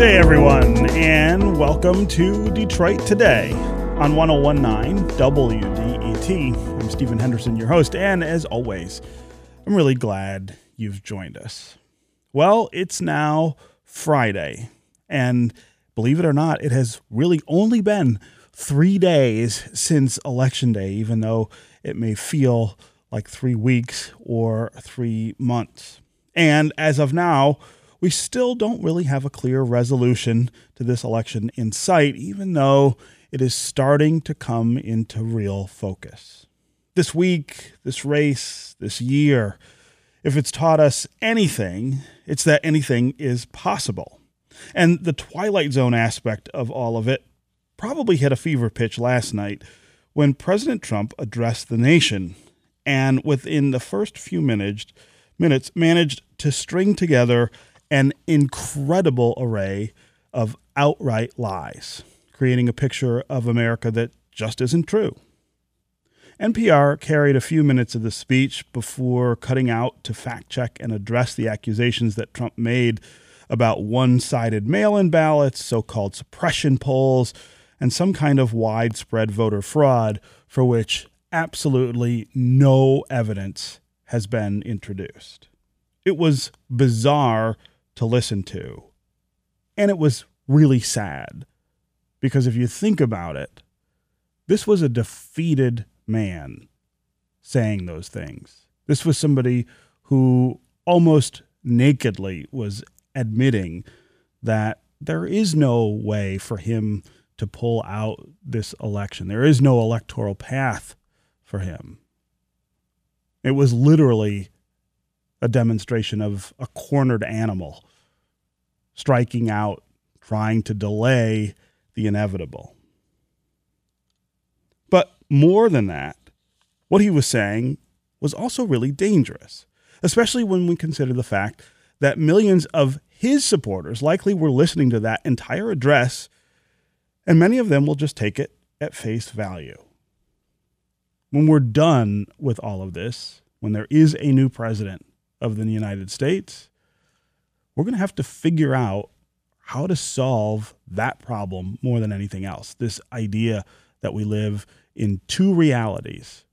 day, everyone, and welcome to Detroit Today on 1019 WDET. I'm Stephen Henderson, your host, and as always, I'm really glad you've joined us. Well, it's now Friday, and believe it or not, it has really only been three days since Election Day, even though it may feel like three weeks or three months. And as of now, we still don't really have a clear resolution to this election in sight, even though it is starting to come into real focus. This week, this race, this year, if it's taught us anything, it's that anything is possible. And the Twilight Zone aspect of all of it probably hit a fever pitch last night when President Trump addressed the nation and within the first few minutes, minutes managed to string together an incredible array of outright lies, creating a picture of America that just isn't true. NPR carried a few minutes of the speech before cutting out to fact check and address the accusations that Trump made about one sided mail in ballots, so called suppression polls, and some kind of widespread voter fraud for which absolutely no evidence has been introduced. It was bizarre to listen to. And it was really sad because if you think about it, this was a defeated man saying those things. This was somebody who almost nakedly was admitting that there is no way for him to pull out this election. There is no electoral path for him. It was literally a demonstration of a cornered animal striking out, trying to delay the inevitable. But more than that, what he was saying was also really dangerous, especially when we consider the fact that millions of his supporters likely were listening to that entire address, and many of them will just take it at face value. When we're done with all of this, when there is a new president of the United States, we're going to have to figure out how to solve that problem more than anything else. This idea that we live in two realities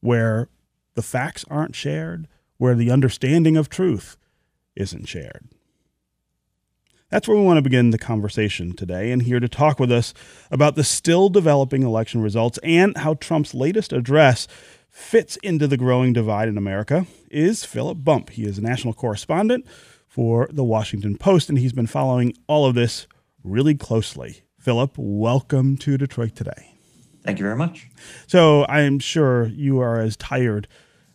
where the facts aren't shared, where the understanding of truth isn't shared. That's where we want to begin the conversation today. And here to talk with us about the still developing election results and how Trump's latest address fits into the growing divide in America is Philip Bump. He is a national correspondent for the Washington Post, and he's been following all of this really closely. Philip, welcome to Detroit today. Thank you very much. So I'm sure you are as tired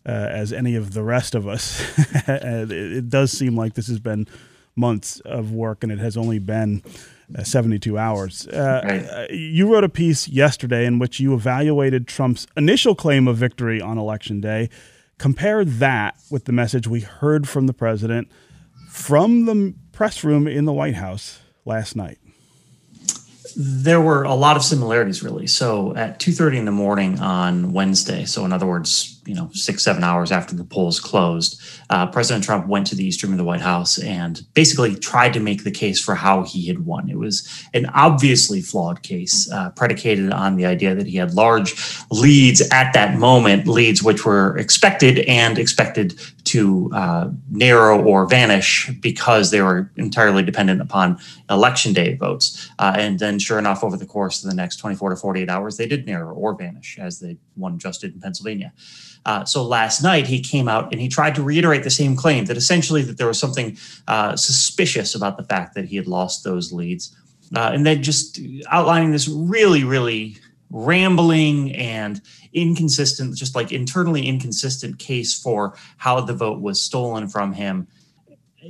uh, as any of the rest of us. it does seem like this has been months of work, and it has only been uh, 72 hours. Uh, right. Uh, you wrote a piece yesterday in which you evaluated Trump's initial claim of victory on election day. Compare that with the message we heard from the president from the press room in the White House last night? There were a lot of similarities, really. So at 2:30 in the morning on Wednesday, so in other words, you know six seven hours after the polls closed uh, president trump went to the east room of the white house and basically tried to make the case for how he had won it was an obviously flawed case uh, predicated on the idea that he had large leads at that moment leads which were expected and expected to uh, narrow or vanish because they were entirely dependent upon election day votes. Uh, and then sure enough over the course of the next 24 to 48 hours they did narrow or vanish as the one just did in pennsylvania. Uh, so last night he came out and he tried to reiterate the same claim that essentially that there was something uh, suspicious about the fact that he had lost those leads, uh, and then just outlining this really, really rambling and inconsistent, just like internally inconsistent case for how the vote was stolen from him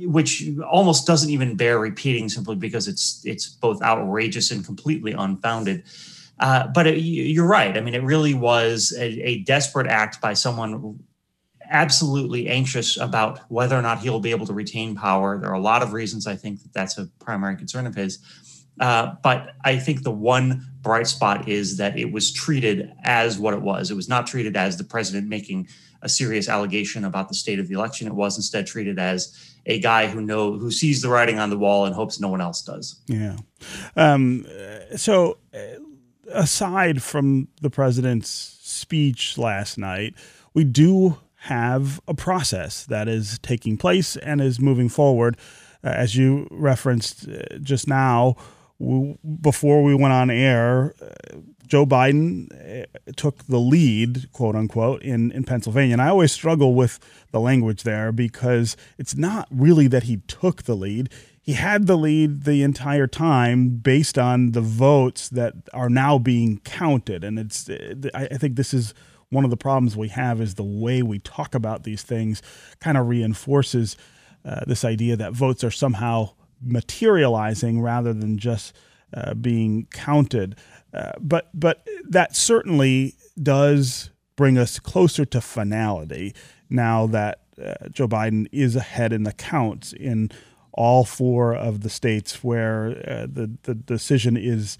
which almost doesn't even bear repeating simply because it's it's both outrageous and completely unfounded. Uh, but it, you're right. I mean, it really was a, a, desperate act by someone absolutely anxious about whether or not he'll be able to retain power. There are a lot of reasons I think that that's a primary concern of his. Uh, but I think the one bright spot is that it was treated as what it was. It was not treated as the president making a serious allegation about the state of the election. It was instead treated as a guy who know who sees the writing on the wall and hopes no one else does. Yeah. Um, so, uh, aside from the president's speech last night, we do have a process that is taking place and is moving forward. Uh, as you referenced just now, we, before we went on air, uh, Joe Biden uh, took the lead, quote unquote, in, in Pennsylvania. And I always struggle with the language there because it's not really that he took the lead. He had the lead the entire time based on the votes that are now being counted. And it's, I think this is one of the problems we have is the way we talk about these things kind of reinforces uh, this idea that votes are somehow materializing rather than just uh, being counted. Uh, but but that certainly does bring us closer to finality now that uh, Joe Biden is ahead in the counts in all four of the states where uh, the the decision is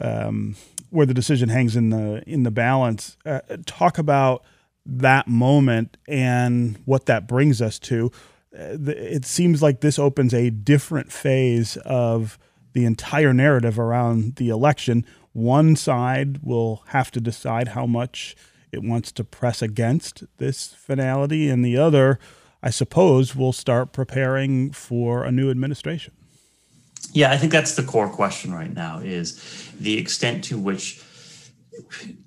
um, where the decision hangs in the in the balance. Uh, talk about that moment and what that brings us to. It seems like this opens a different phase of the entire narrative around the election one side will have to decide how much it wants to press against this finality, and the other, I suppose, will start preparing for a new administration. Yeah, I think that's the core question right now is the extent to which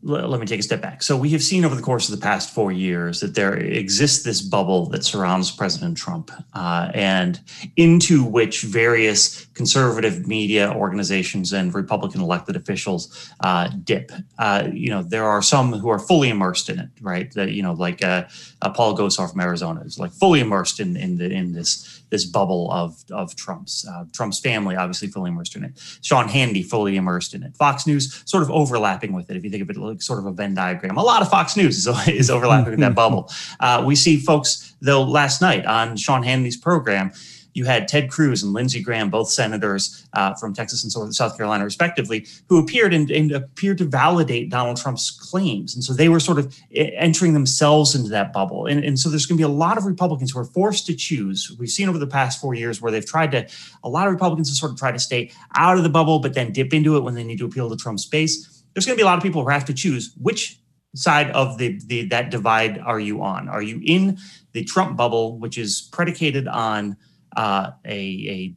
let me take a step back. So we have seen over the course of the past four years that there exists this bubble that surrounds President Trump, uh, and into which various conservative media organizations and Republican elected officials uh, dip. Uh, you know, there are some who are fully immersed in it, right? That you know, like uh, uh, Paul Gosar from Arizona is like fully immersed in in the in this this bubble of of Trump's uh, Trump's family, obviously fully immersed in it. Sean Hannity fully immersed in it. Fox News sort of overlapping with it. If you think of it like sort of a Venn diagram, a lot of Fox News is, is overlapping with that bubble. Uh, we see folks though last night on Sean Hannity's program you had Ted Cruz and Lindsey Graham, both senators uh, from Texas and South Carolina, respectively, who appeared and, and, appeared to validate Donald Trump's claims. And so they were sort of entering themselves into that bubble. And, and so there's going to be a lot of Republicans who are forced to choose. We've seen over the past four years where they've tried to, a lot of Republicans have sort of tried to stay out of the bubble, but then dip into it when they need to appeal to Trump's base. There's going to be a lot of people who have to choose which side of the, the that divide are you on? Are you in the Trump bubble, which is predicated on uh, a,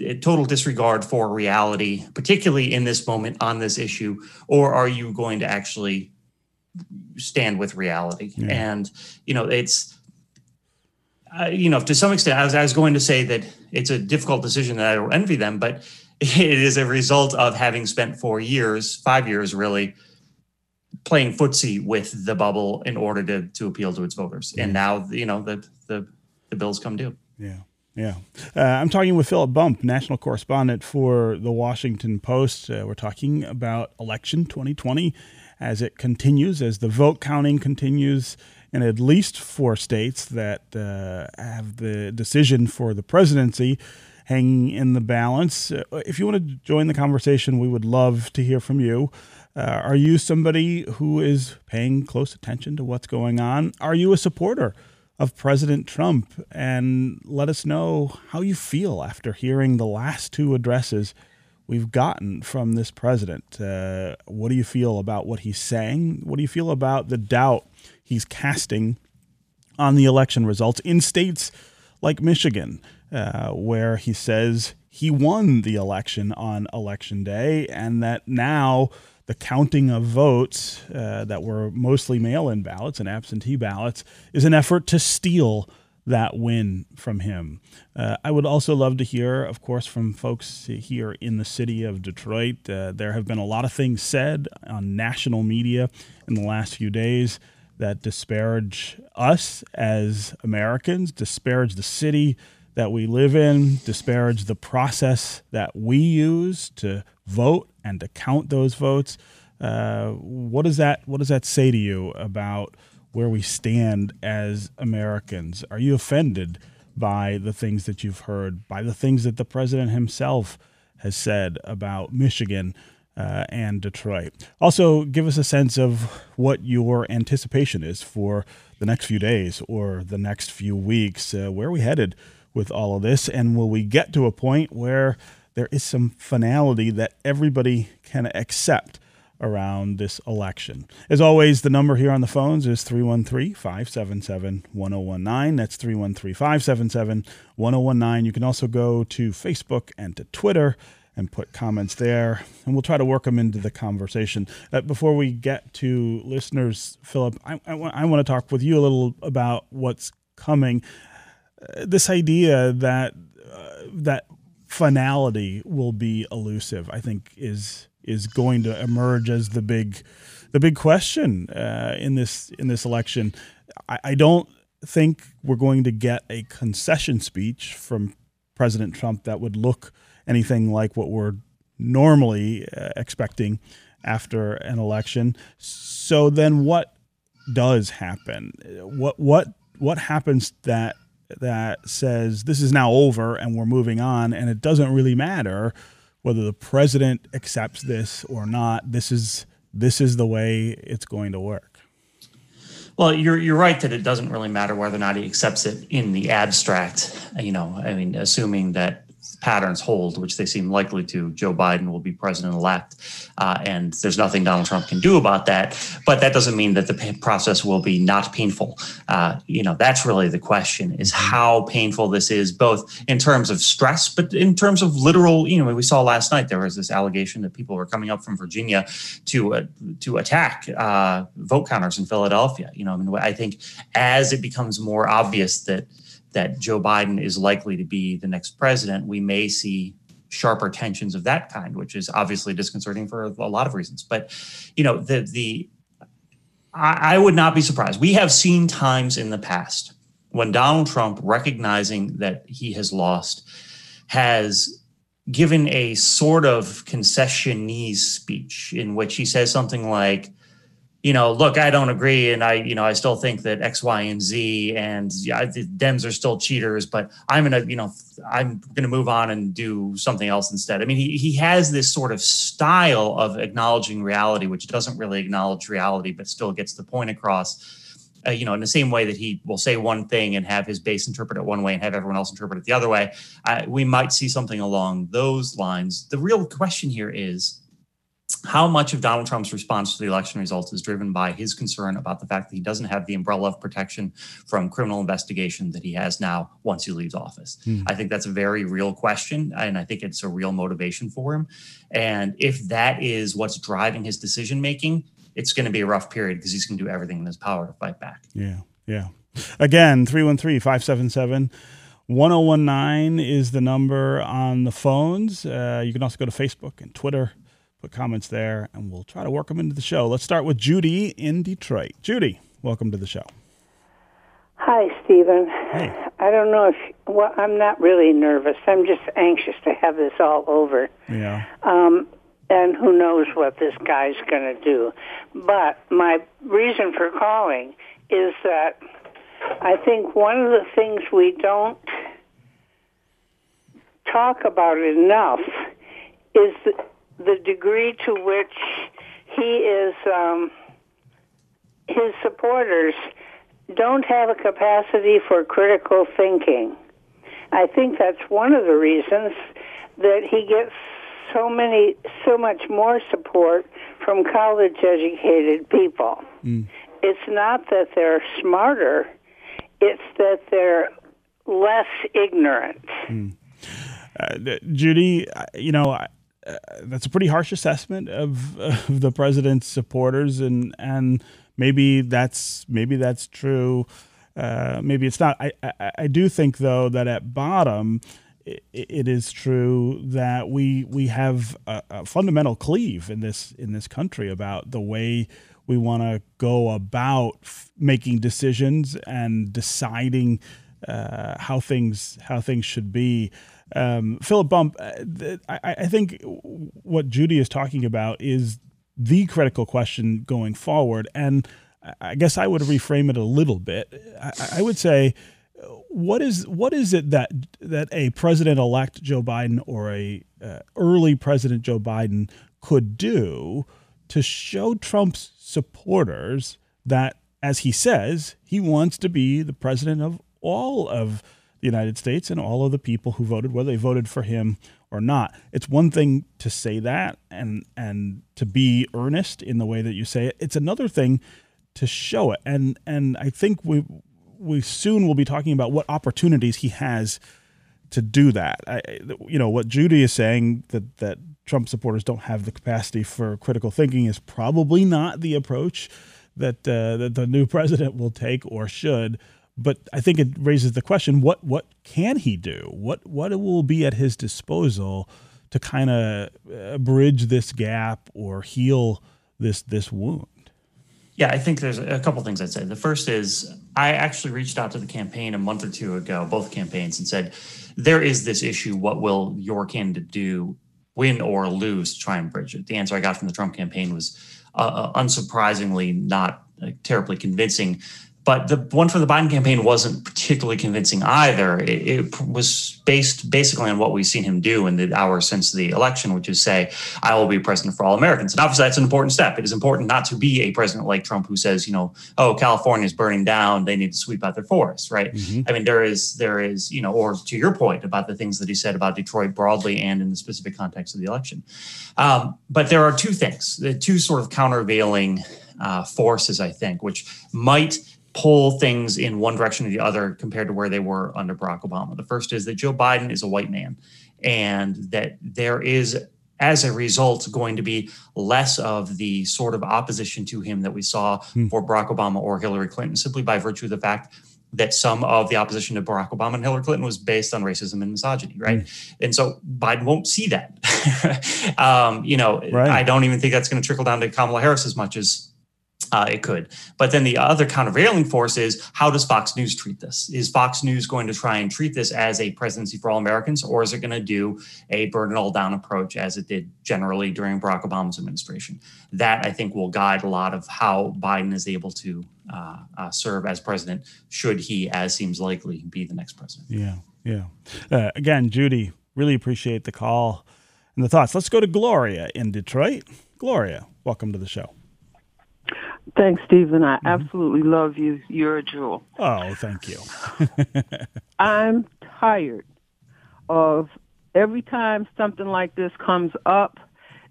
a, a total disregard for reality, particularly in this moment on this issue, or are you going to actually stand with reality? Yeah. And you know, it's uh, you know, to some extent, I was, I was going to say that it's a difficult decision that I don't envy them, but it is a result of having spent four years, five years really, playing footsie with the bubble in order to to appeal to its voters. And now, you know, the the the bills come due. Yeah. Yeah. Uh, I'm talking with Philip Bump, national correspondent for the Washington Post. Uh, we're talking about election 2020 as it continues, as the vote counting continues in at least four states that uh, have the decision for the presidency hanging in the balance. Uh, if you want to join the conversation, we would love to hear from you. Uh, are you somebody who is paying close attention to what's going on? Are you a supporter? Of President Trump and let us know how you feel after hearing the last two addresses we've gotten from this president. Uh, what do you feel about what he's saying? What do you feel about the doubt he's casting on the election results in states like Michigan, uh, where he says he won the election on election day and that now the counting of votes uh, that were mostly mail in ballots and absentee ballots is an effort to steal that win from him. Uh, I would also love to hear, of course, from folks here in the city of Detroit. Uh, there have been a lot of things said on national media in the last few days that disparage us as Americans, disparage the city that we live in, disparage the process that we use to vote and to count those votes. Uh, what does that What does that say to you about where we stand as Americans? Are you offended by the things that you've heard, by the things that the president himself has said about Michigan uh, and Detroit. Also, give us a sense of what your anticipation is for the next few days or the next few weeks. Uh, where are we headed with all of this? And will we get to a point where there is some finality that everybody can accept? around this election. As always, the number here on the phones is 313 577 1019. That's 313 577 1019. You can also go to Facebook and to Twitter and put comments there, and we'll try to work them into the conversation. Uh, before we get to listeners, Philip, I, I, I want to talk with you a little about what's coming. Uh, this idea that uh, that finality will be elusive, I think, is is going to emerge as the big the big question uh, in this in this election. I, I don't think we're going to get a concession speech from President Trump that would look anything like what we're normally uh, expecting after an election. So then what does happen? What what what happens that that says this is now over and we're moving on and it doesn't really matter whether the president accepts this or not. This is this is the way it's going to work. Well, you're you're right that it doesn't really matter whether or not he accepts it in the abstract. You know, I mean, assuming that patterns hold, which they seem likely to, Joe Biden will be president elect. Uh, and there's nothing Donald Trump can do about that. But that doesn't mean that the process will be not painful. Uh, you know, that's really the question is how painful this is, both in terms of stress, but in terms of literal, you know, we saw last night there was this allegation that people were coming up from Virginia to uh, to attack uh, vote counters in Philadelphia. You know, I mean, I think as it becomes more obvious that that Joe Biden is likely to be the next president, we may see sharper tensions of that kind, which is obviously disconcerting for a lot of reasons. But you know, the the I, I would not be surprised. We have seen times in the past when Donald Trump, recognizing that he has lost, has given a sort of concessionese speech in which he says something like, you know, look, I don't agree, and I, you know, I still think that X, Y, and Z, and yeah, the Dems are still cheaters, but I'm gonna, you know, I'm gonna move on and do something else instead. I mean, he he has this sort of style of acknowledging reality, which doesn't really acknowledge reality, but still gets the point across. Uh, you know, in the same way that he will say one thing and have his base interpret it one way and have everyone else interpret it the other way, we might see something along those lines. The real question here is how much of Donald Trump's response to the election results is driven by his concern about the fact that he doesn't have the umbrella of protection from criminal investigation that he has now once he leaves office? Hmm. I think that's a very real question, and I think it's a real motivation for him. And if that is what's driving his decision making, it's going to be a rough period because he's going to do everything in his power to fight back. Yeah, yeah. Again, 313 577 1019 is the number on the phones. Uh, you can also go to Facebook and Twitter put comments there, and we'll try to work them into the show. Let's start with Judy in Detroit. Judy, welcome to the show. Hi, Stephen. Hey. I don't know if well, I'm not really nervous. I'm just anxious to have this all over. Yeah. Um, and who knows what this guy's going to do. But my reason for calling is that I think one of the things we don't talk about enough is that the degree to which he is, um, his supporters don't have a capacity for critical thinking. I think that's one of the reasons that he gets so many, so much more support from college educated people. Mm. It's not that they're smarter, it's that they're less ignorant. Mm. Uh, Judy, you know, uh, that's a pretty harsh assessment of, of the president's supporters, and and maybe that's maybe that's true. Uh, maybe it's not. I, I, I do think though that at bottom, it, it is true that we we have a, a, fundamental cleave in this in this country about the way we want to go about f- making decisions and deciding uh, how things how things should be. Um, Philip Bump, uh, I, I, think what Judy is talking about is the critical question going forward. And I guess I would reframe it a little bit. I, I would say what is what is it that that a president elect Joe Biden or a uh, early president Joe Biden could do to show Trump's supporters that as he says he wants to be the president of all of the United States and all of the people who voted whether they voted for him or not. It's one thing to say that and and to be earnest in the way that you say it. It's another thing to show it. And and I think we we soon will be talking about what opportunities he has to do that. I, you know what Judy is saying that that Trump supporters don't have the capacity for critical thinking is probably not the approach that uh, that the new president will take or should. But I think it raises the question: what what can he do? What what will be at his disposal to kind of uh, bridge this gap or heal this this wound? Yeah, I think there's a couple things I'd say. The first is I actually reached out to the campaign a month or two ago, both campaigns, and said, there is this issue. What will your candidate do, win or lose, to try and bridge it? The answer I got from the Trump campaign was uh, uh unsurprisingly not terribly convincing. But the one for the Biden campaign wasn't particularly convincing either. It, it, was based basically on what we've seen him do in the hours since the election, which is say, I will be president for all Americans. And obviously, that's an important step. It is important not to be a president like Trump who says, you know, oh, California is burning down. They need to sweep out their forests, right? Mm-hmm. I mean, there is, there is, you know, or to your point about the things that he said about Detroit broadly and in the specific context of the election. Um, but there are two things, the two sort of countervailing uh, forces, I think, which might pull things in one direction or the other compared to where they were under Barack Obama. The first is that Joe Biden is a white man and that there is as a result going to be less of the sort of opposition to him that we saw hmm. for Barack Obama or Hillary Clinton simply by virtue of the fact that some of the opposition to Barack Obama and Hillary Clinton was based on racism and misogyny, right? Mm. And so Biden won't see that. um, you know, right. I don't even think that's going to trickle down to Kamala Harris as much as uh, it could. But then the other countervailing force is how does Fox News treat this? Is Fox News going to try and treat this as a presidency for all Americans, or is it going to do a burn it all down approach as it did generally during Barack Obama's administration? That I think will guide a lot of how Biden is able to uh, uh, serve as president, should he, as seems likely, be the next president. Yeah, yeah. Uh, again, Judy, really appreciate the call and the thoughts. Let's go to Gloria in Detroit. Gloria, welcome to the show. Thanks, Stephen. I mm-hmm. absolutely love you. You're a jewel. Oh, thank you. I'm tired of every time something like this comes up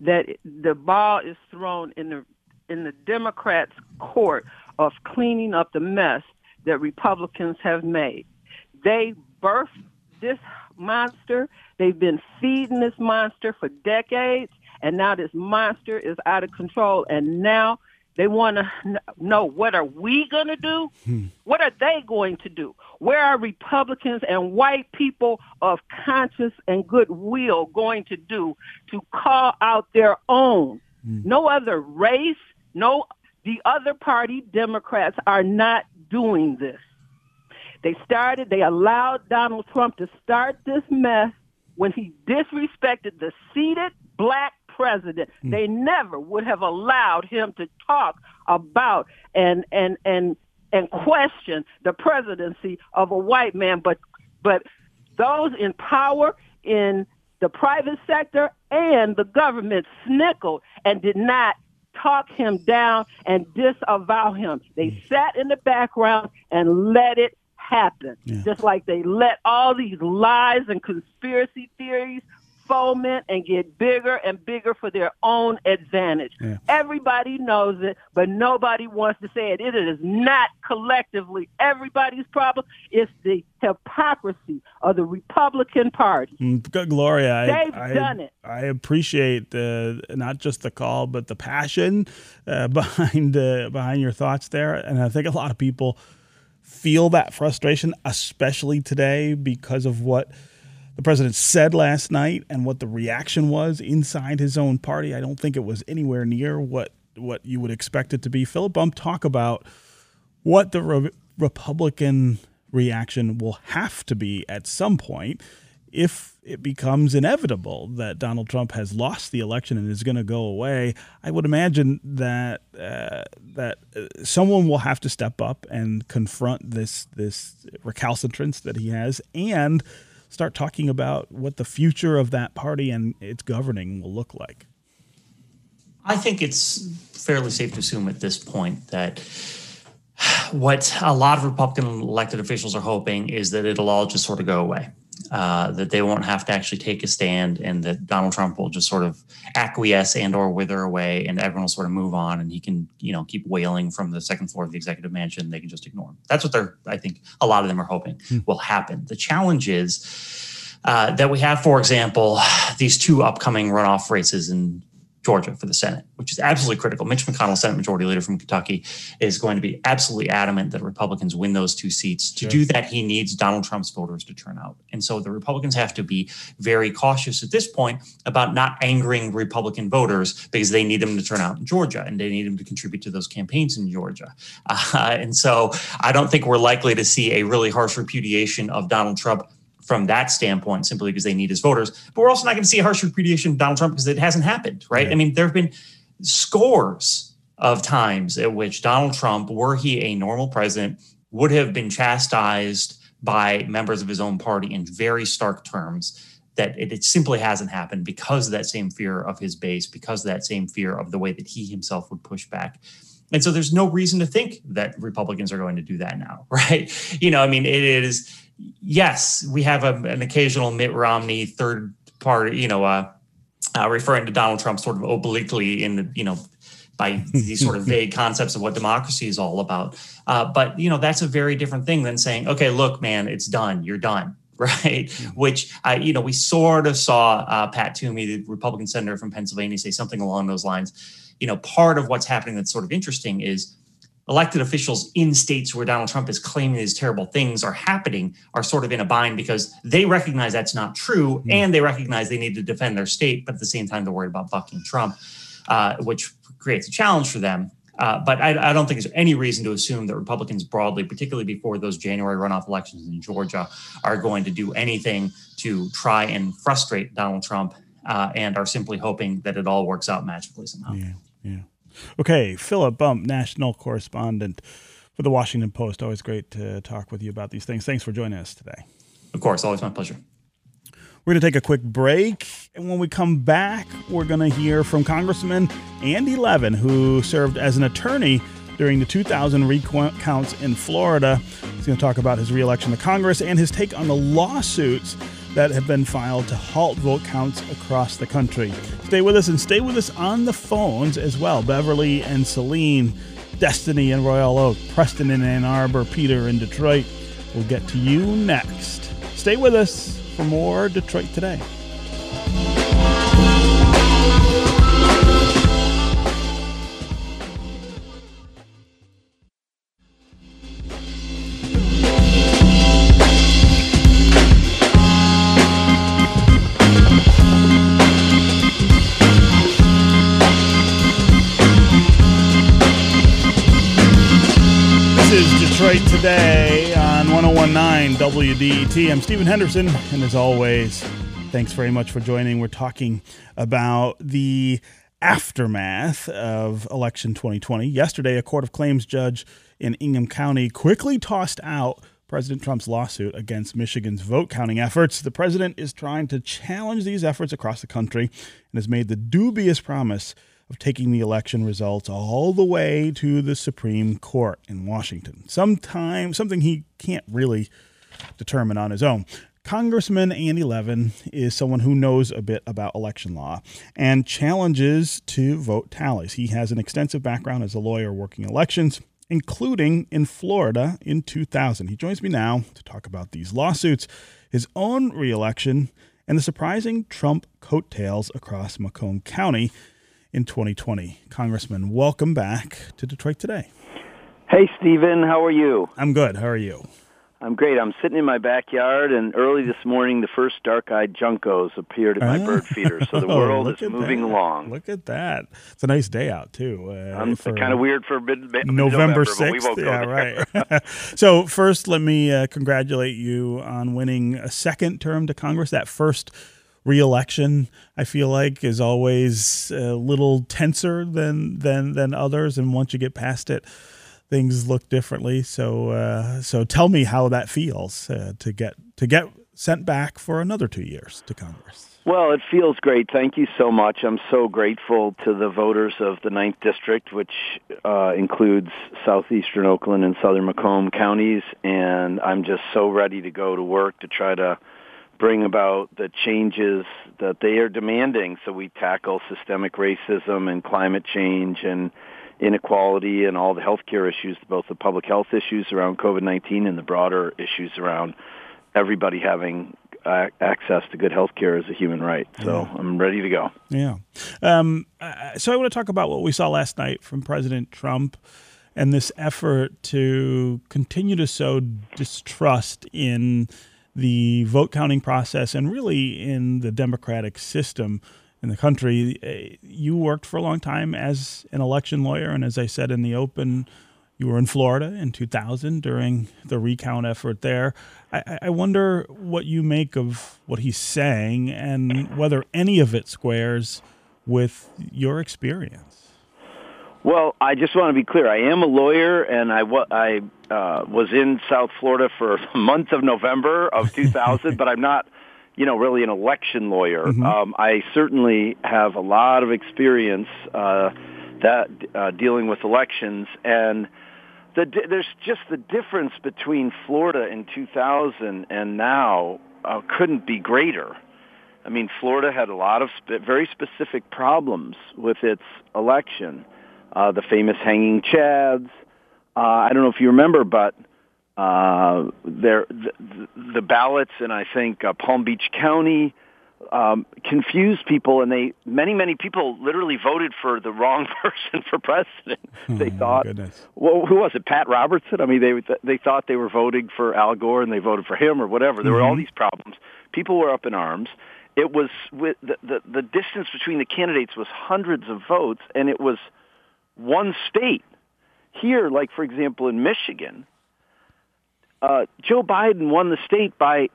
that the ball is thrown in the in the Democrats' court of cleaning up the mess that Republicans have made. They birthed this monster. They've been feeding this monster for decades, and now this monster is out of control. And now they want to know what are we going to do? Hmm. What are they going to do? Where are Republicans and white people of conscience and goodwill going to do to call out their own? Hmm. No other race, no the other party Democrats are not doing this. They started, they allowed Donald Trump to start this mess when he disrespected the seated black president. Mm. They never would have allowed him to talk about and and and and question the presidency of a white man. But but those in power in the private sector and the government snickled and did not talk him down and disavow him. They mm. sat in the background and let it happen. Yeah. Just like they let all these lies and conspiracy theories foment and get bigger and bigger for their own advantage. Yeah. Everybody knows it, but nobody wants to say it. It is not collectively everybody's problem. It's the hypocrisy of the Republican Party. Mm, good, Gloria. They've I, done it. I appreciate the not just the call, but the passion uh, behind uh, behind your thoughts there, and I think a lot of people feel that frustration, especially today because of what the president said last night and what the reaction was inside his own party. I don't think it was anywhere near what what you would expect it to be. Philip Bump talk about what the re- Republican reaction will have to be at some point if it becomes inevitable that Donald Trump has lost the election and is going to go away, I would imagine that uh, that uh, someone will have to step up and confront this this recalcitrance that he has and start talking about what the future of that party and its governing will look like. I think it's fairly safe to assume at this point that what a lot of Republican elected officials are hoping is that it'll all just sort of go away. Uh, that they won't have to actually take a stand and that Donald Trump will just sort of acquiesce and or wither away and everyone will sort of move on and he can, you know, keep wailing from the second floor of the executive mansion. They can just ignore him. That's what they're, I think a lot of them are hoping hmm. will happen. The challenge is uh, that we have, for example, these two upcoming runoff races in Georgia for the Senate, which is absolutely critical. Mitch McConnell, Senate Majority Leader from Kentucky, is going to be absolutely adamant that Republicans win those two seats. To do that, he needs Donald Trump's voters to turn out. And so the Republicans have to be very cautious at this point about not angering Republican voters because they need them to turn out in Georgia and they need them to contribute to those campaigns in Georgia. Uh, and so I don't think we're likely to see a really harsh repudiation of Donald Trump from that standpoint simply because they need his voters. But we're also not going to see a harsh repudiation of Donald Trump because it hasn't happened, right? I mean, there have been scores of times at which Donald Trump, were he a normal president, would have been chastised by members of his own party in very stark terms. That it, it simply hasn't happened because of that same fear of his base, because of that same fear of the way that he himself would push back. And so there's no reason to think that Republicans are going to do that now, right? You know, I mean, it is yes, we have a, an occasional Mitt Romney third party, you know, uh, uh, referring to Donald Trump sort of obliquely in the, you know, by these sort of vague concepts of what democracy is all about. Uh, but you know, that's a very different thing than saying, okay, look, man, it's done. You're done. Right, which uh, you know we sort of saw uh, Pat Toomey, the Republican senator from Pennsylvania, say something along those lines. You know, part of what's happening that's sort of interesting is elected officials in states where Donald Trump is claiming these terrible things are happening are sort of in a bind because they recognize that's not true mm. and they recognize they need to defend their state, but at the same time, they're worried about bucking Trump, uh, which creates a challenge for them. Uh, but I, I, don't think there's any reason to assume that Republicans broadly, particularly before those January runoff elections in Georgia, are going to do anything to try and frustrate Donald Trump uh, and are simply hoping that it all works out magically somehow. Yeah, yeah. Okay, Philip Bump, national correspondent for the Washington Post. Always great to talk with you about these things. Thanks for joining us today. Of course, always my pleasure. We're going to take a quick break. And when we come back, we're going to hear from Congressman Andy Levin, who served as an attorney during the 2000 recounts in Florida. He's going to talk about his reelection to Congress and his take on the lawsuits that have been filed to halt vote counts across the country. Stay with us and stay with us on the phones as well. Beverly and Celine, Destiny and Royal Oak, Preston in Ann Arbor, Peter in Detroit. We'll get to you next. Stay with us for more Detroit Today. 1019 WDET. I'm Stephen Henderson, and as always, thanks very much for joining. We're talking about the aftermath of election 2020. Yesterday, a court of claims judge in Ingham County quickly tossed out President Trump's lawsuit against Michigan's vote counting efforts. The president is trying to challenge these efforts across the country and has made the dubious promise of taking the election results all the way to the Supreme Court in Washington. Sometime something he can't really determine on his own. Congressman Andy Levin is someone who knows a bit about election law and challenges to vote tallies. He has an extensive background as a lawyer working elections, including in Florida in 2000. He joins me now to talk about these lawsuits, his own reelection, and the surprising Trump coattails across Macomb County in 2020. Congressman, welcome back to Detroit Today. Hey, Stephen, how are you? I'm good. How are you? I'm great. I'm sitting in my backyard, and early this morning, the first dark-eyed juncos appeared at my Ah. bird feeder. So the Oh, world is moving that. along. Look at that. It's a nice day out too. Uh, I'm kind of weird for mid, mid- November but we 6th. won't go Yeah, right. so, first, let me uh, congratulate you on winning a second term to Congress. That first reelection, I feel like, is always a little tenser than than than others, and once you get past it, things look differently. So, uh, so tell me how that feels uh, to get to get sent back for another two years to Congress. Well, it feels great. Thank you so much. I'm so grateful to the voters of the Ninth District, which uh, includes southeastern Oakland and southern Macomb counties, and I'm just so ready to go to work to try to bring about the changes that they are demanding so we tackle systemic racism and climate change and inequality and all the healthcare issues, both the public health issues around COVID-19 and the broader issues around everybody having uh, access to good health care is a human right. So I'm ready to go. Yeah. Um, uh, so I want to talk about what we saw last night from President Trump and this effort to continue to sow distrust in the vote counting process and really in the democratic system in the country. Uh, You worked for a long time as an election lawyer, and as I said in the open, you were in Florida in 2000 during the recount effort there. I, I wonder what you make of what he's saying and whether any of it squares with your experience. Well, I just want to be clear. I am a lawyer, and I I uh, was in South Florida for the month of November of 2000, but I'm not, you know, really an election lawyer. Um, I certainly have a lot of experience uh, that uh, dealing with elections, and the there's just the difference between Florida in 2000 and now uh, couldn't be greater. I mean, Florida had a lot of spe- very specific problems with its election. Uh, the famous hanging chads. Uh, I don't know if you remember, but uh, there the, the ballots in I think uh, Palm Beach County um, confused people, and they many many people literally voted for the wrong person for president. they Oh, thought, well, who was it? Pat Robertson. I mean, they they thought they were voting for Al Gore, and they voted for him or whatever. There were all these problems. People were up in arms. It was with the, the the distance between the candidates was hundreds of votes, and it was one state. Here, like for example in Michigan, uh, Joe Biden won the state by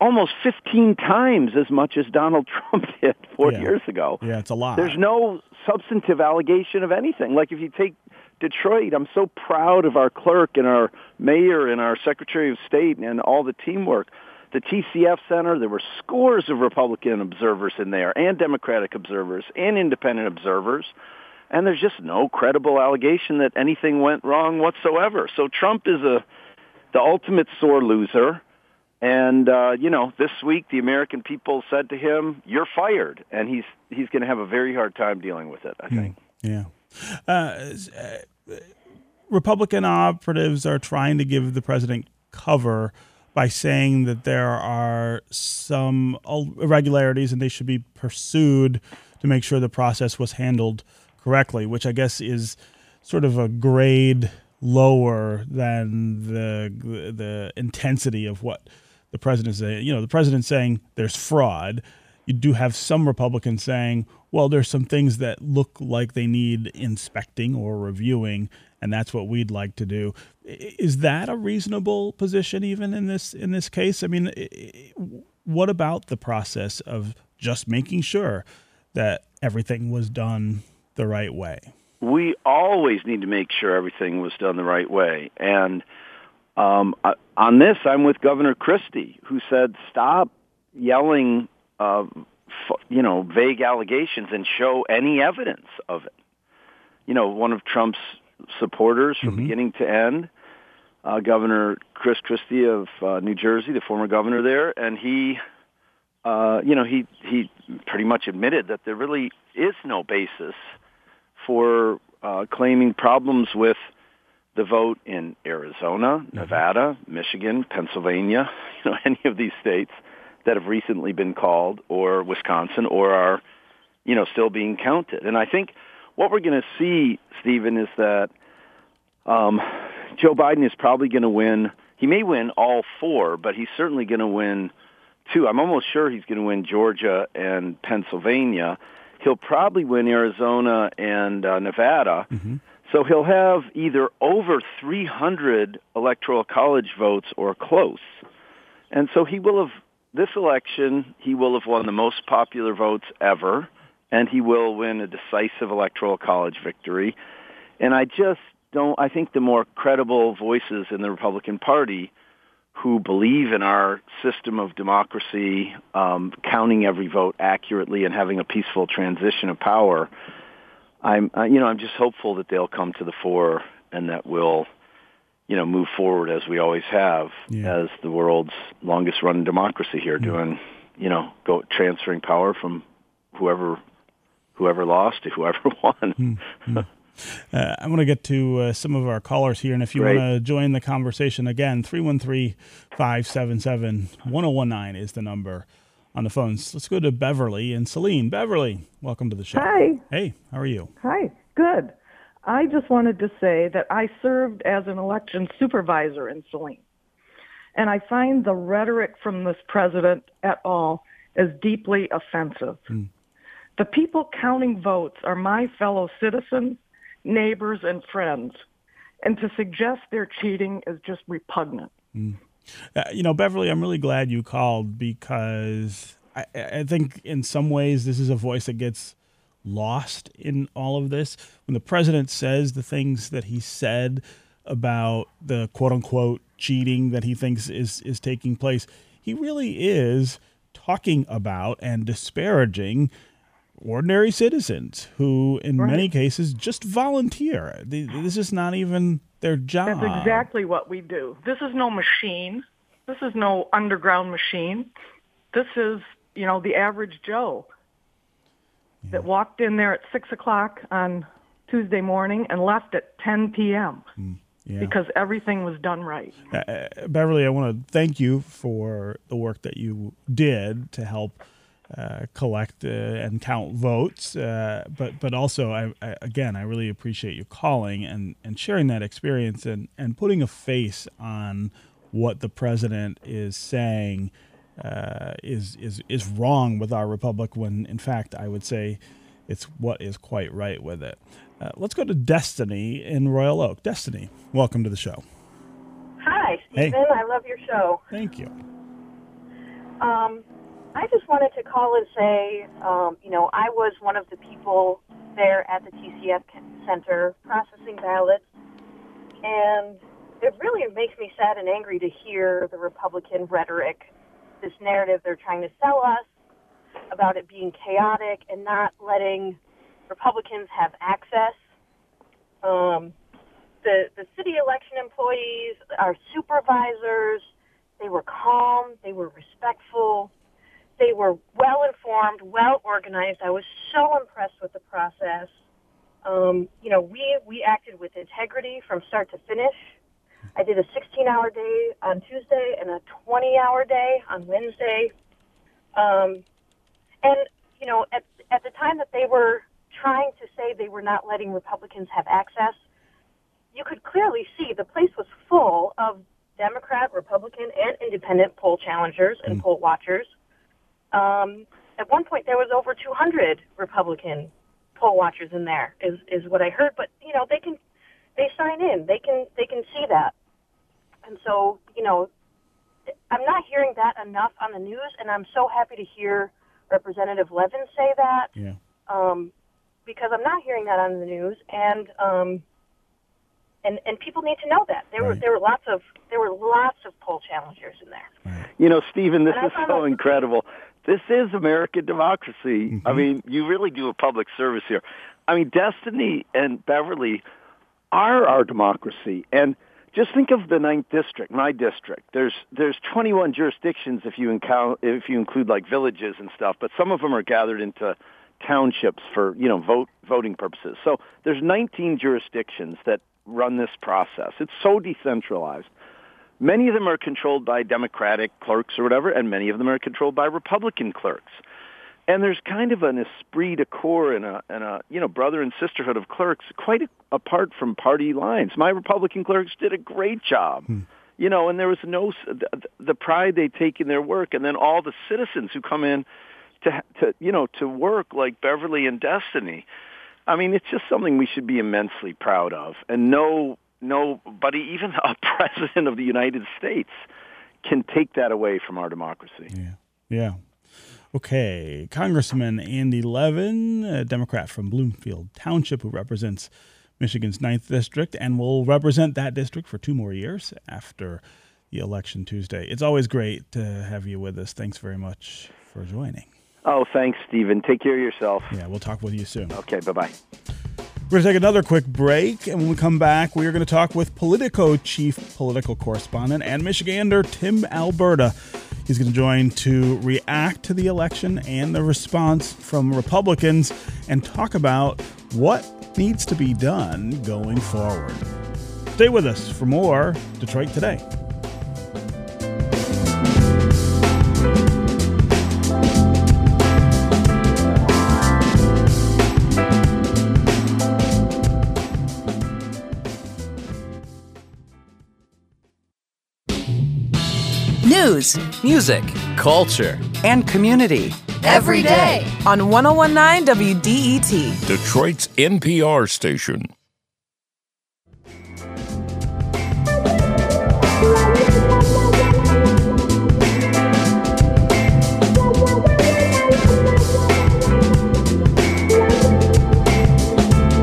almost 15 times as much as Donald Trump did four Yeah. years ago. Yeah, it's a lot. There's no substantive allegation of anything. Like if you take Detroit, I'm so proud of our clerk and our mayor and our Secretary of State and all the teamwork. The TCF Center, there were scores of Republican observers in there and Democratic observers and independent observers. And there's just no credible allegation that anything went wrong whatsoever. So Trump is a the ultimate sore loser. And uh, you know, this week the American people said to him, "You're fired," and he's he's going to have a very hard time dealing with it. I think. Yeah. Uh, uh, Republican operatives are trying to give the president cover by saying that there are some irregularities and they should be pursued to make sure the process was handled correctly, which I guess is sort of a grade lower than the the intensity of what the president is saying. You know, the president's saying there's fraud. You do have some Republicans saying, well, there's some things that look like they need inspecting or reviewing, and that's what we'd like to do. Is that a reasonable position even in this in this case? I mean, what about the process of just making sure that everything was done the right way? We always need to make sure everything was done the right way. And um, I- on this, I'm with Governor Christie, who said, "Stop yelling, uh, f- you know, vague allegations and show any evidence of it." You know, one of Trump's supporters from beginning to end, uh, Governor Chris Christie of uh, New Jersey, the former governor there, and he. Uh, you know, he he pretty much admitted that there really is no basis for uh, claiming problems with the vote in Arizona, Nevada, Michigan, Pennsylvania, you know, any of these states that have recently been called, or Wisconsin, or are, you know, still being counted. And I think what we're going to see, Stephen, is that um, Joe Biden is probably going to win he may win all four, but he's certainly going to win two. I'm almost sure he's going to win Georgia and Pennsylvania. He'll probably win Arizona and uh, Nevada. Mm-hmm. So he'll have either over 300 electoral college votes or close. And so he will have, this election, he will have won the most popular votes ever, and he will win a decisive electoral college victory. And I just don't, I think the more credible voices in the Republican Party who believe in our system of democracy, um, counting every vote accurately and having a peaceful transition of power, I'm, uh, you know, I'm just hopeful that they'll come to the fore and that we'll, you know, move forward as we always have yeah. as the world's longest running democracy here, doing, you know, go transferring power from whoever whoever lost to whoever won. Mm-hmm. Uh, I want to get to uh, some of our callers here, and if you want to join the conversation again, 313 577 1019 is the number on the phones. Let's go to Beverly and Saline. Beverly, welcome to the show. Hi. Hey, how are you? Hi, good. I just wanted to say that I served as an election supervisor in Saline. And I find the rhetoric from this president at all is deeply offensive. Mm. The people counting votes are my fellow citizens, neighbors, and friends. And to suggest they're cheating is just repugnant. Mm. Uh, you know, Beverly, I'm really glad you called because I, I think in some ways this is a voice that gets lost in all of this. When the president says the things that he said about the quote unquote cheating that he thinks is, is taking place, he really is talking about and disparaging ordinary citizens who, in right. many cases, just volunteer. This is not even their job. That's exactly what we do. This is no machine. This is no underground machine. This is, you know, the average Joe yeah. that walked in there at six o'clock on Tuesday morning and left at 10 p.m. Mm, yeah. because everything was done right. Uh, uh, Beverly, I want to thank you for the work that you did to help uh, collect uh, and count votes. Uh, but but also, I, I, again, I really appreciate you calling and, and sharing that experience and, and putting a face on what the president is saying uh, is is is wrong with our republic. When in fact, I would say it's what is quite right with it. Uh, let's go to Destiny in Royal Oak. Destiny, welcome to the show. Hi, Stephen. Hey. I love your show. Thank you. Um, I just wanted to call and say, um, you know, I was one of the people there at the TCF Center processing ballots, and it really makes me sad and angry to hear the Republican rhetoric, this narrative they're trying to sell us about it being chaotic and not letting Republicans have access. Um, the the city election employees, our supervisors, they were calm, they were respectful they were well informed, well organized. I was so impressed with the process. Um, you know, we we acted with integrity from start to finish. I did a 16-hour day on Tuesday and a 20-hour day on Wednesday. Um, and you know, at at the time that they were trying to say they were not letting Republicans have access, you could clearly see the place was full of Democrat, Republican, and independent poll challengers and mm. poll watchers um, at one point, there was over 200 Republican poll watchers in there, is is what I heard. But you know, they can they sign in, they can they can see that, and so you know, I'm not hearing that enough on the news, and I'm so happy to hear Representative Levin say that. Yeah. Um, because I'm not hearing that on the news, and um, and and people need to know that there right. were there were lots of there were lots of poll challengers in there. Right. You know, Stephen, this is so incredible this is American democracy. Mm-hmm. I mean, you really do a public service here. I mean, Destiny and Beverly are our democracy. And just think of the ninth district, my district. There's there's 21 jurisdictions if you incount, if you include like villages and stuff, but some of them are gathered into townships for you know vote voting purposes. So there's 19 jurisdictions that run this process. It's so decentralized. Many of them are controlled by Democratic clerks or whatever, and many of them are controlled by Republican clerks. And there's kind of an esprit de corps and a, and a you know brother and sisterhood of clerks quite apart from party lines. My Republican clerks did a great job. Hmm. you know, and there was no the, the pride they take in their work, and then all the citizens who come in to to you know to work like Beverly and Destiny. I mean, it's just something we should be immensely proud of, and no nobody, even a president of the United States, can take that away from our democracy. Yeah, yeah. Okay, Congressman Andy Levin, a Democrat from Bloomfield Township, who represents Michigan's 9th District and will represent that district for two more years after the election Tuesday. It's always great to have you with us. Thanks very much for joining. Oh, thanks, Stephen. Take care of yourself. Yeah, we'll talk with you soon. Okay, bye bye. We're going to take another quick break, and when we come back, we are going to talk with Politico chief political correspondent and Michigander Tim Alberta. He's going to join to react to the election and the response from Republicans and talk about what needs to be done going forward. Stay with us for more Detroit Today. News, music, culture, and community. Every day on 1019 WDET, Detroit's NPR station.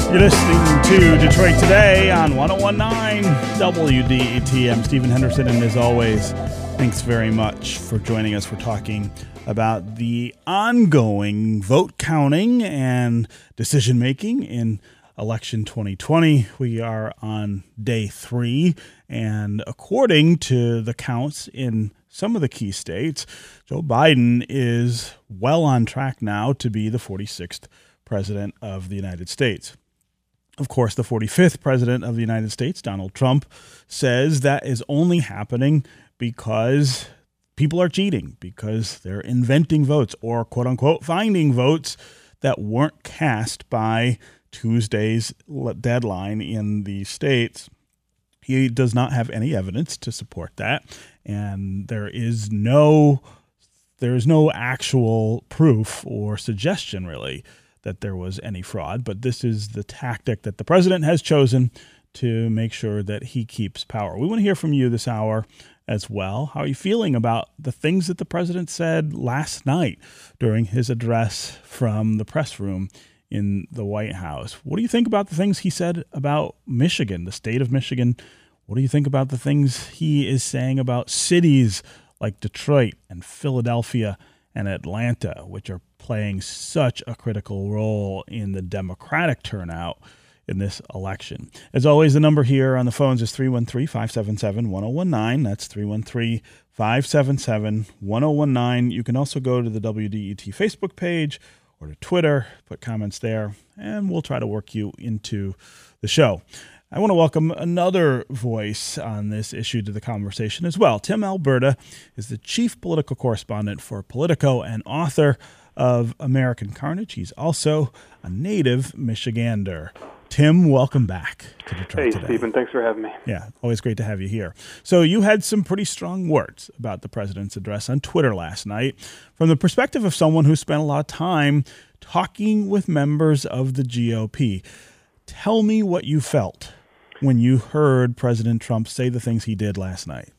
You're listening to Detroit Today on 1019 WDET. I'm Stephen Henderson, and as always, thanks very much for joining us. We're talking about the ongoing vote counting and decision making in election 2020. We are on day three, and according to the counts in some of the key states, Joe Biden is well on track now to be the 46th president of the United States. Of course, the 45th president of the United States, Donald Trump, says that is only happening because people are cheating, because they're inventing votes or quote unquote finding votes that weren't cast by Tuesday's deadline in the states. He does not have any evidence to support that, and there is no there is no actual proof or suggestion really that there was any fraud, but this is the tactic that the president has chosen to make sure that he keeps power. We want to hear from you this hour as well. How are you feeling about the things that the president said last night during his address from the press room in the White House? What do you think about the things he said about Michigan, the state of Michigan? What do you think about the things he is saying about cities like Detroit and Philadelphia and Atlanta, which are playing such a critical role in the Democratic turnout in this election. As always, the number here on the phones is 313 577 1019. That's 313 577 1019. You can also go to the WDET Facebook page or to Twitter, put comments there, and we'll try to work you into the show. I want to welcome another voice on this issue to the conversation as well. Tim Alberta is the chief political correspondent for Politico and author of American Carnage. He's also a native Michigander. Tim, welcome back to Detroit hey, today. Stephen. Thanks for having me. Yeah, always great to have you here. So, you had some pretty strong words about the president's address on Twitter last night from the perspective of someone who spent a lot of time talking with members of the GOP. Tell me what you felt when you heard President Trump say the things he did last night.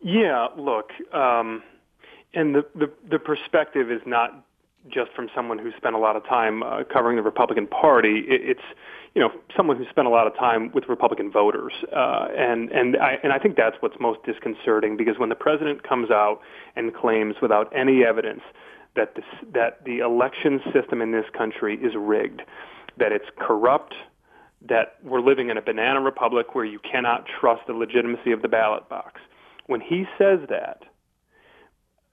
Yeah, look, um, and the, the the perspective is not just from someone who spent a lot of time uh, covering the Republican Party. It, it's you know someone who spent a lot of time with Republican voters, uh, and and I and I think that's what's most disconcerting because when the president comes out and claims without any evidence that this, that the election system in this country is rigged, that it's corrupt, that we're living in a banana republic where you cannot trust the legitimacy of the ballot box. When he says that,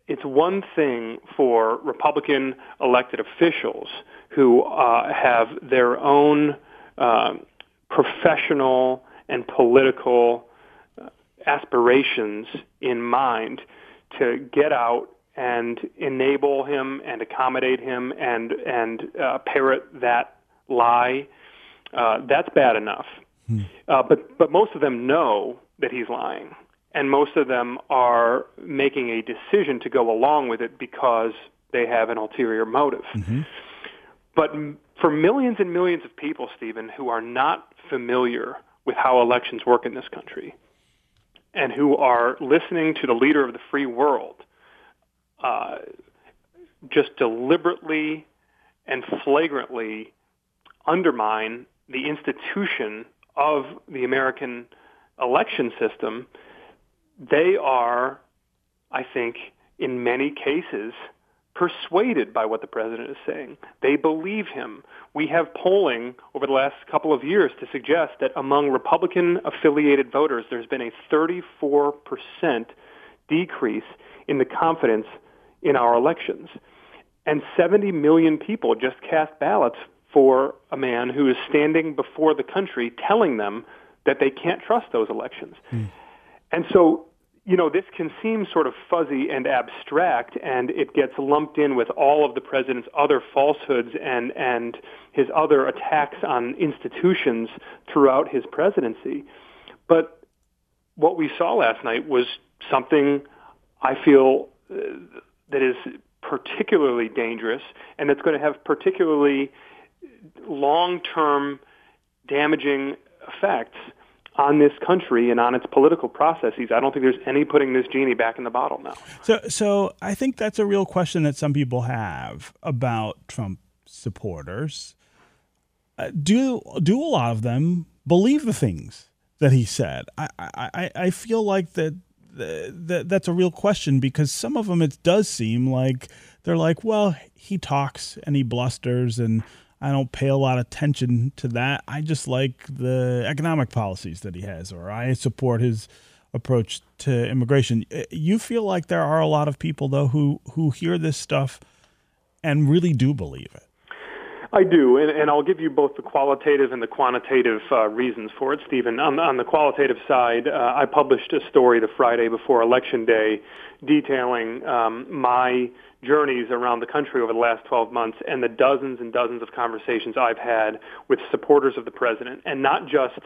it's one thing for Republican elected officials who uh, have their own uh, professional and political uh, aspirations in mind to get out and enable him and accommodate him and and uh, parrot that lie. Uh, that's bad enough. Hmm. Uh, but but most of them know that he's lying. And most of them are making a decision to go along with it because they have an ulterior motive. Mm-hmm. But for millions and millions of people, Stephen, who are not familiar with how elections work in this country and who are listening to the leader of the free world uh, just deliberately and flagrantly undermine the institution of the American election system, they are, I think, in many cases, persuaded by what the president is saying. They believe him. We have polling over the last couple of years to suggest that among Republican affiliated voters, there's been a 34% decrease in the confidence in our elections. And 70 million people just cast ballots for a man who is standing before the country telling them that they can't trust those elections. Mm. And so you know, this can seem sort of fuzzy and abstract, and it gets lumped in with all of the president's other falsehoods and and his other attacks on institutions throughout his presidency. But what we saw last night was something I feel uh, that is particularly dangerous, and that's going to have particularly long-term damaging effects on this country and on its political processes. I don't think there's any putting this genie back in the bottle now. So, so I think that's a real question that some people have about Trump supporters. Uh, do do a lot of them believe the things that he said? I I, I feel like that, that that's a real question because some of them it does seem like they're like, well, he talks and he blusters and I don't pay a lot of attention to that. I just like the economic policies that he has, or I support his approach to immigration. Uh, you feel like there are a lot of people though who who hear this stuff and really do believe it. I do, and, and I'll give you both the qualitative and the quantitative uh, reasons for it, Stephen. On, on the qualitative side, uh, I published a story the Friday before Election Day detailing um, my journeys around the country over the last 12 months and the dozens and dozens of conversations I've had with supporters of the president, and not just,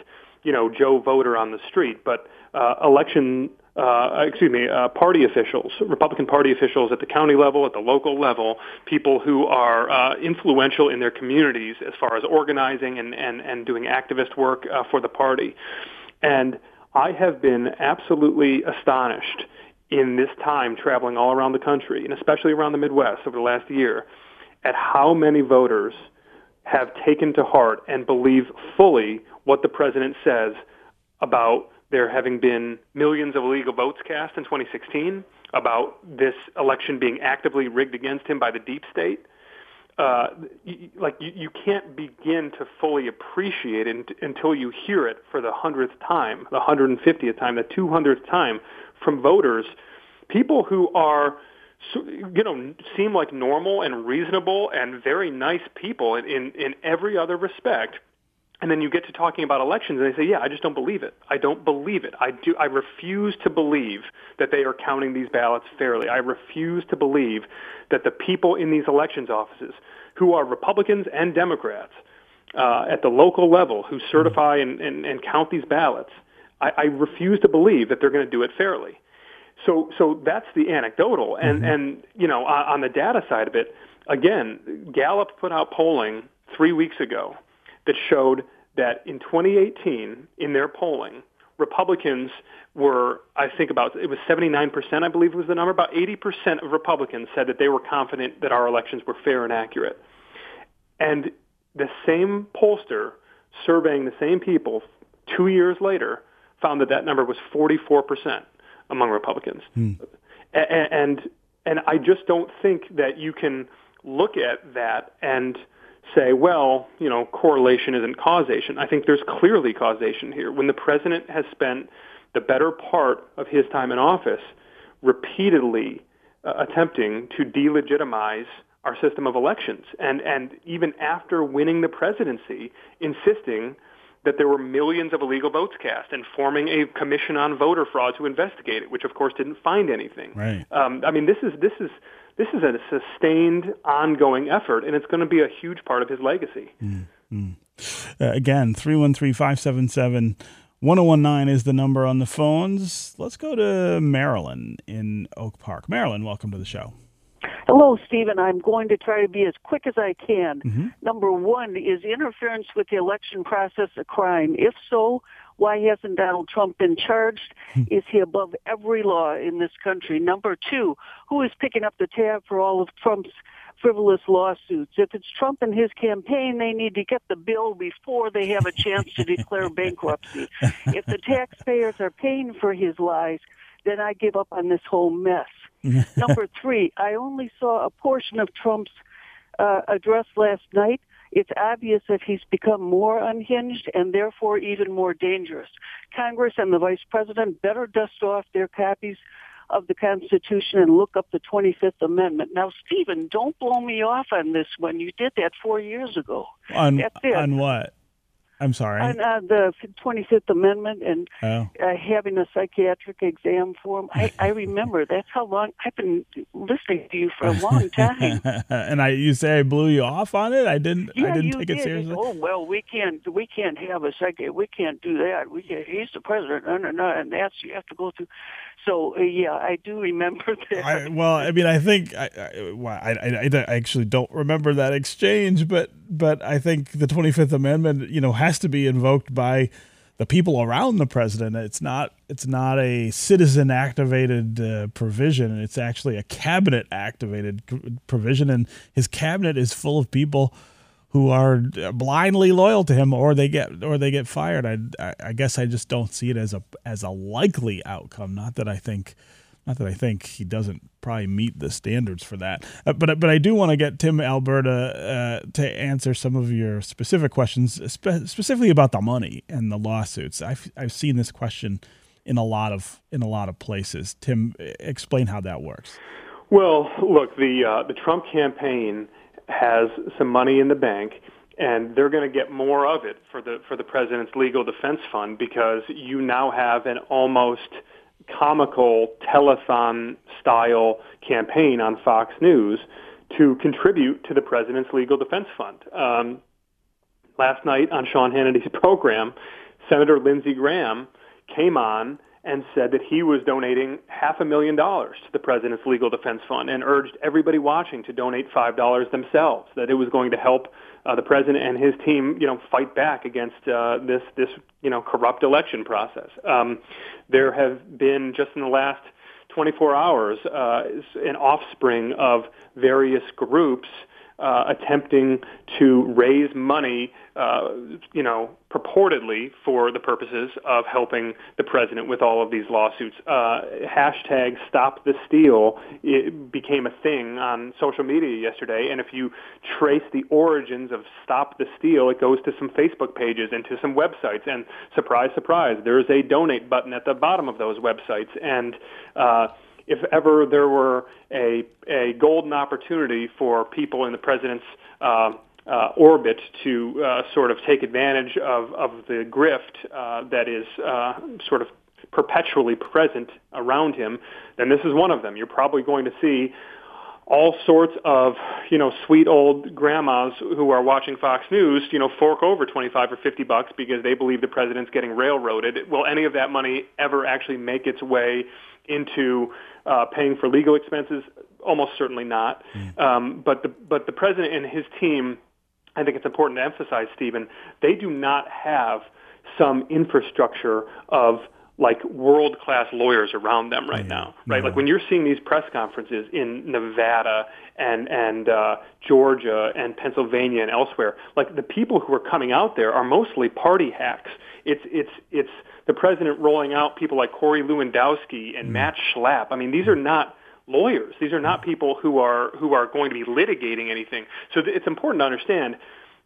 you know, Joe voter on the street, but uh, election, uh, excuse me, uh, party officials, Republican Party officials at the county level, at the local level, people who are uh, influential in their communities as far as organizing and, and, and doing activist work uh, for the party. And I have been absolutely astonished in this time traveling all around the country, and especially around the Midwest over the last year, at how many voters have taken to heart and believe fully what the president says about there having been millions of illegal votes cast in 2016, about this election being actively rigged against him by the deep state. Uh, like you, you can't begin to fully appreciate it until you hear it for the hundredth time, the 150th time, the 200th time from voters, people who are you know seem like normal and reasonable and very nice people in in, in every other respect. And then you get to talking about elections, and they say, "Yeah, I just don't believe it. I don't believe it. I do. I refuse to believe that they are counting these ballots fairly. I refuse to believe that the people in these elections offices, who are Republicans and Democrats, uh, at the local level, who certify and, and, and count these ballots, I, I refuse to believe that they're going to do it fairly. So, so that's the anecdotal, and mm-hmm. and you know, on, on the data side of it, again, Gallup put out polling three weeks ago that showed that in 2018, in their polling, Republicans were, I think about, it was 79%, I believe was the number. About 80% of Republicans said that they were confident that our elections were fair and accurate. And the same pollster surveying the same people two years later found that that number was 44% among Republicans. Hmm. And, and I just don't think that you can look at that and say, well, you know, correlation isn't causation. I think there's clearly causation here. When the president has spent the better part of his time in office repeatedly uh, attempting to delegitimize our system of elections, and and even after winning the presidency, insisting that there were millions of illegal votes cast and forming a commission on voter fraud to investigate it, which of course didn't find anything. Right. Um, I mean, this is this is this is a sustained, ongoing effort, and it's going to be a huge part of his legacy. Mm-hmm. Uh, again, three one three five seven seven. 1019 is the number on the phones. Let's go to Marilyn in Oak Park. Marilyn, welcome to the show. Hello, Stephen. I'm going to try to be as quick as I can. Mm-hmm. Number one, is interference with the election process a crime? If so, why hasn't Donald Trump been charged? is he above every law in this country? Number two, who is picking up the tab for all of Trump's frivolous lawsuits? If it's Trump and his campaign, they need to get the bill before they have a chance to declare bankruptcy. If the taxpayers are paying for his lies, then I give up on this whole mess. Number three, I only saw a portion of Trump's uh, address last night. It's obvious that he's become more unhinged and therefore even more dangerous. Congress and the Vice President better dust off their copies of the Constitution and look up the 25th Amendment. Now, Stephen, don't blow me off on this one. You did that four years ago. On, on what? I'm sorry. On uh, the 25th Amendment and Oh. uh, having a psychiatric exam form. I, I remember. That's how long I've been listening to you for a long time. and I, you say I blew you off on it. I didn't. Yeah, I didn't take did. it seriously. Oh well, we can't. We can't have a second. We can't do that. We can't. He's the president. No, no, no. And that's you have to go through. So uh, yeah, I do remember that. I, well, I mean, I think I, I, well, I, I, actually don't remember that exchange, but but I think the Twenty Fifth Amendment, you know, has to be invoked by the people around the president. It's not it's not a citizen activated uh, provision. It's actually a cabinet activated provision, and his cabinet is full of people who are blindly loyal to him, or they get or they get fired. I, I guess I just don't see it as a as a likely outcome. Not that I think, not that I think he doesn't probably meet the standards for that. Uh, but but I do want to get Tim Alberta uh, to answer some of your specific questions, spe- specifically about the money and the lawsuits. I've I've seen this question in a lot of in a lot of places. Tim, explain how that works. Well, look, the uh, the Trump campaign has some money in the bank and they're going to get more of it for the for the president's legal defense fund because you now have an almost comical telethon style campaign on Fox News to contribute to the president's legal defense fund. Um, last night on Sean Hannity's program, Senator Lindsey Graham came on and said that he was donating half a million dollars to the president's legal defense fund and urged everybody watching to donate five dollars themselves. That it was going to help uh, the president and his team, you know, fight back against uh, this this you know corrupt election process. Um, there have been just in the last 24 hours uh, an offspring of various groups uh, attempting to raise money, uh, you know, purportedly for the purposes of helping the president with all of these lawsuits. Uh, hashtag Stop the Steal it became a thing on social media yesterday, and if you trace the origins of Stop the Steal, it goes to some Facebook pages and to some websites, and surprise, surprise, there is a donate button at the bottom of those websites, and uh, if ever there were a, a golden opportunity for people in the president's uh, uh, orbit to uh, sort of take advantage of, of the grift uh, that is uh, sort of perpetually present around him, then this is one of them. You're probably going to see all sorts of, you know, sweet old grandmas who are watching Fox News, you know, fork over 25 or 50 bucks because they believe the president's getting railroaded. Will any of that money ever actually make its way into uh, paying for legal expenses? Almost certainly not. Um, but the but the president and his team, I think it's important to emphasize, Stephen, they do not have some infrastructure of like world class lawyers around them right now, right? Like when you're seeing these press conferences in Nevada and and uh, Georgia and Pennsylvania and elsewhere, like the people who are coming out there are mostly party hacks. It's it's it's the president rolling out people like Corey Lewandowski and mm-hmm. Matt Schlapp. I mean, these are not lawyers. These are not people who are who are going to be litigating anything. So th- it's important to understand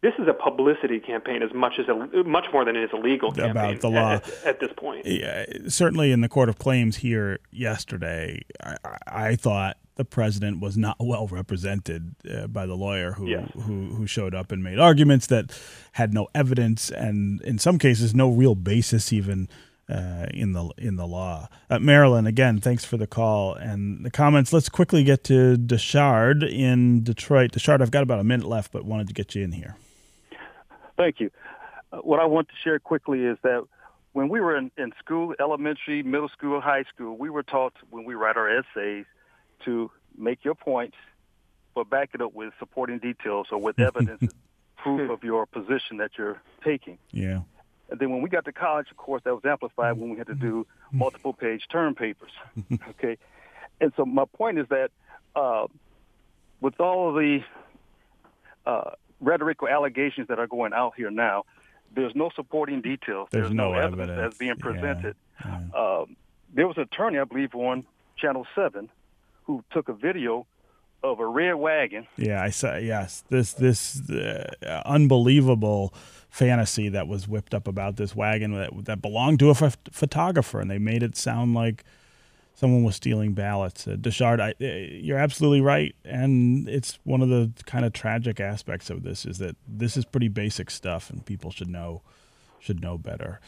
this is a publicity campaign as much as a much more than it is a legal campaign About the law. at, at this point. Yeah, certainly in the court of claims here yesterday, I, I thought the president was not well represented uh, by the lawyer who, Yes. who who showed up and made arguments that had no evidence and in some cases no real basis even uh, in the in the law. Uh, Marilyn, again, thanks for the call and the comments. Let's quickly get to Deshard in Detroit. Deshard, I've got about a minute left, but wanted to get you in here. Thank you. Uh, what I want to share quickly is that when we were in, in school, elementary, middle school, high school, we were taught when we write our essays to make your points, but back it up with supporting details or with evidence, proof of your position that you're taking. Yeah. And then when we got to college, of course, that was amplified when we had to do multiple page term papers. okay. And so my point is that uh, with all of the uh, rhetoric or allegations that are going out here now, there's no supporting details. There's no evidence, evidence. that's being Yeah. presented. Um, there was an attorney, I believe, on Channel 7 who took a video of a red wagon Yeah, I saw. Yes, this this uh, unbelievable fantasy that was whipped up about this wagon that that belonged to a ph- photographer, and they made it sound like someone was stealing ballots. Uh, Deshard, I, uh, you're absolutely right, and it's one of the kind of tragic aspects of this is that this is pretty basic stuff, and people should know should know better.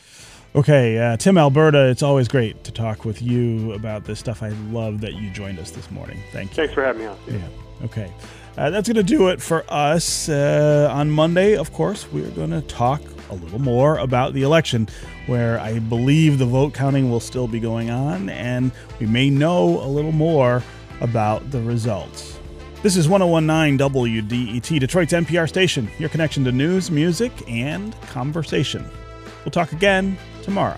Okay, uh, Tim Alberta, it's always great to talk with you about this stuff. I love that you joined us this morning. Thank you. Thanks for having me on. Yeah. Okay. Uh, that's going to do it for us. Uh, on Monday, of course, we're going to talk a little more about the election, where I believe the vote counting will still be going on, and we may know a little more about the results. This is 1019 WDET, Detroit's NPR station, your connection to news, music, and conversation. We'll talk again tomorrow.